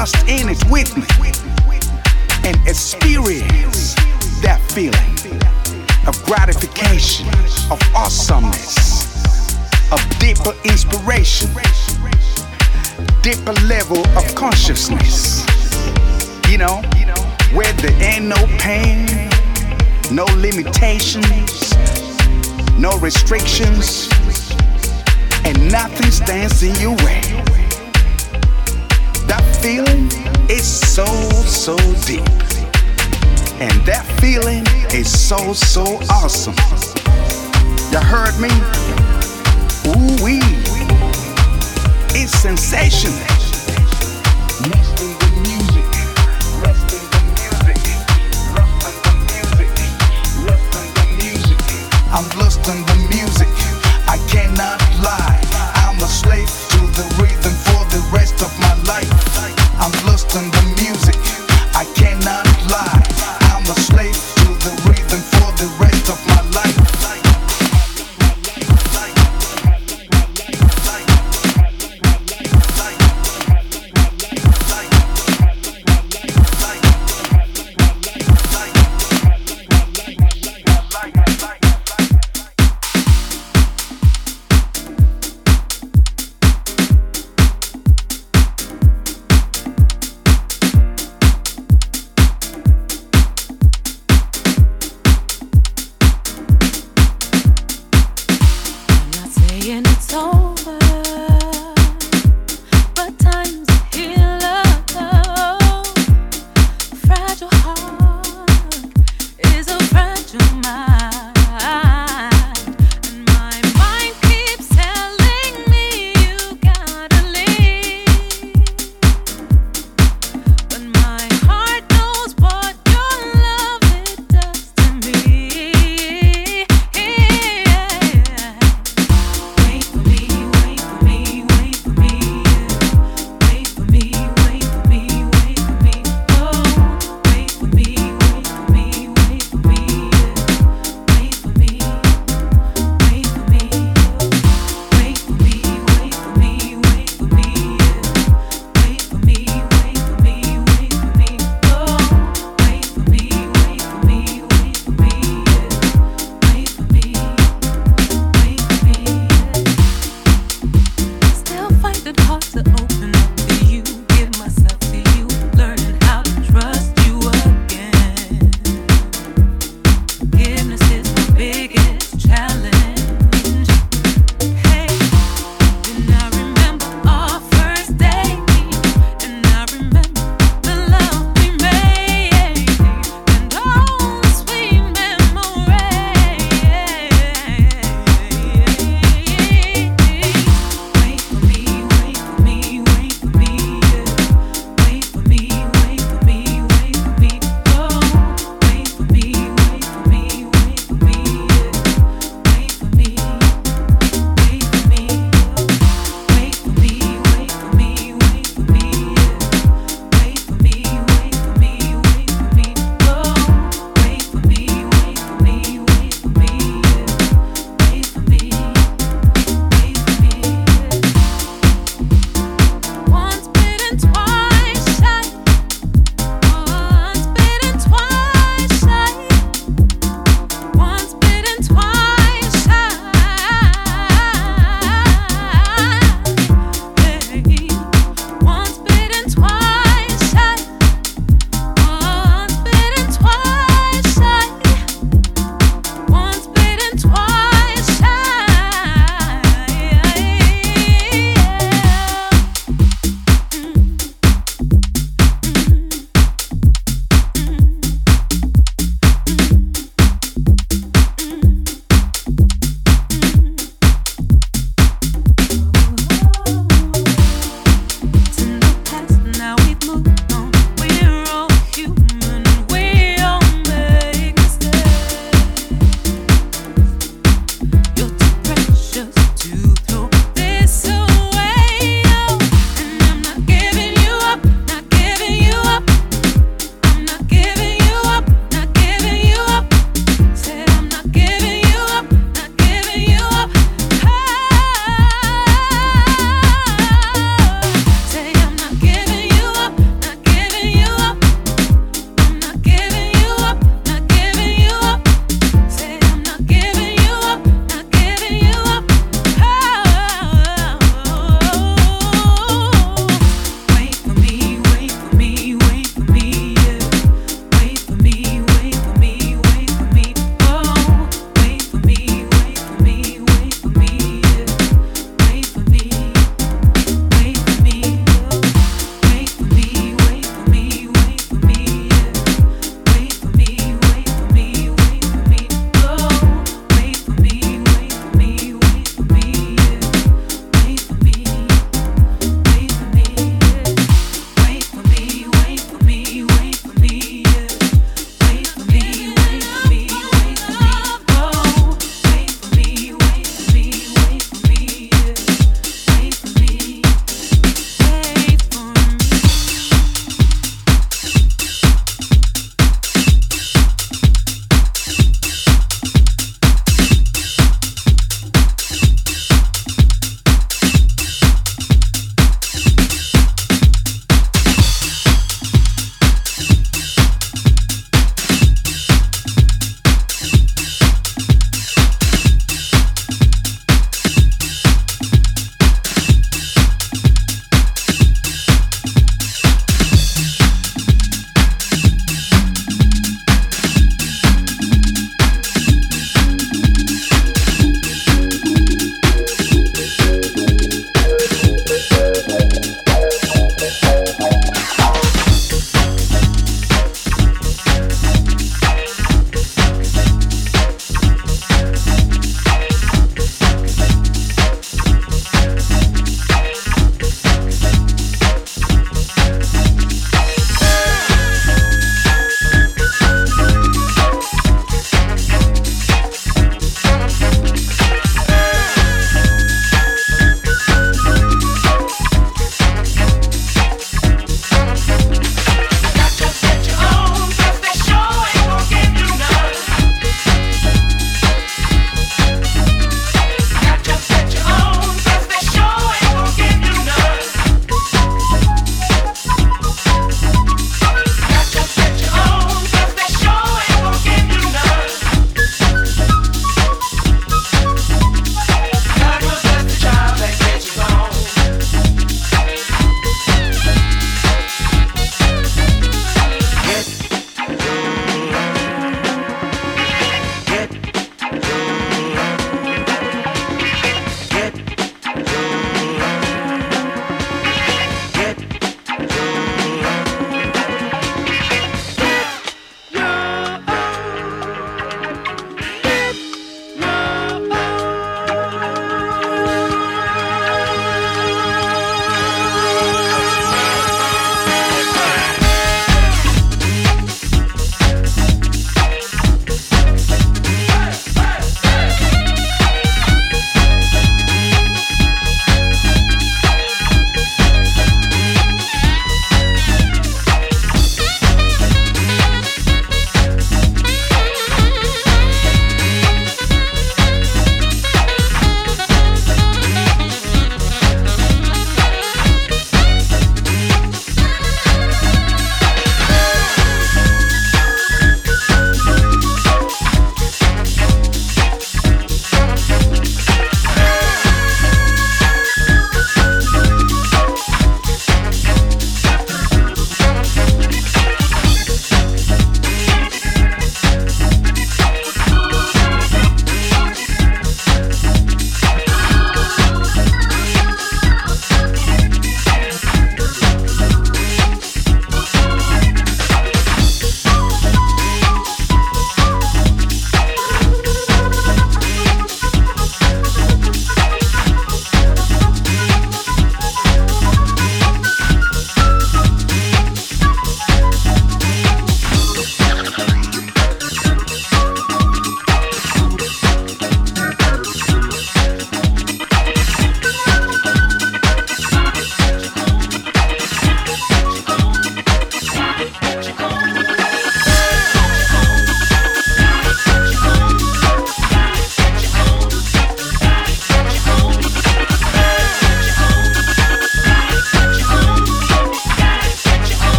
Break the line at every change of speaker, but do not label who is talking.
lost in it with me and experience that feeling of gratification, of awesomeness, of deeper inspiration, deeper level of consciousness. You know, where there ain't no pain, no limitations, no restrictions, and nothing stands in your way feeling is so, so deep. And that feeling is so, so awesome. You heard me? Ooh wee. It's sensational.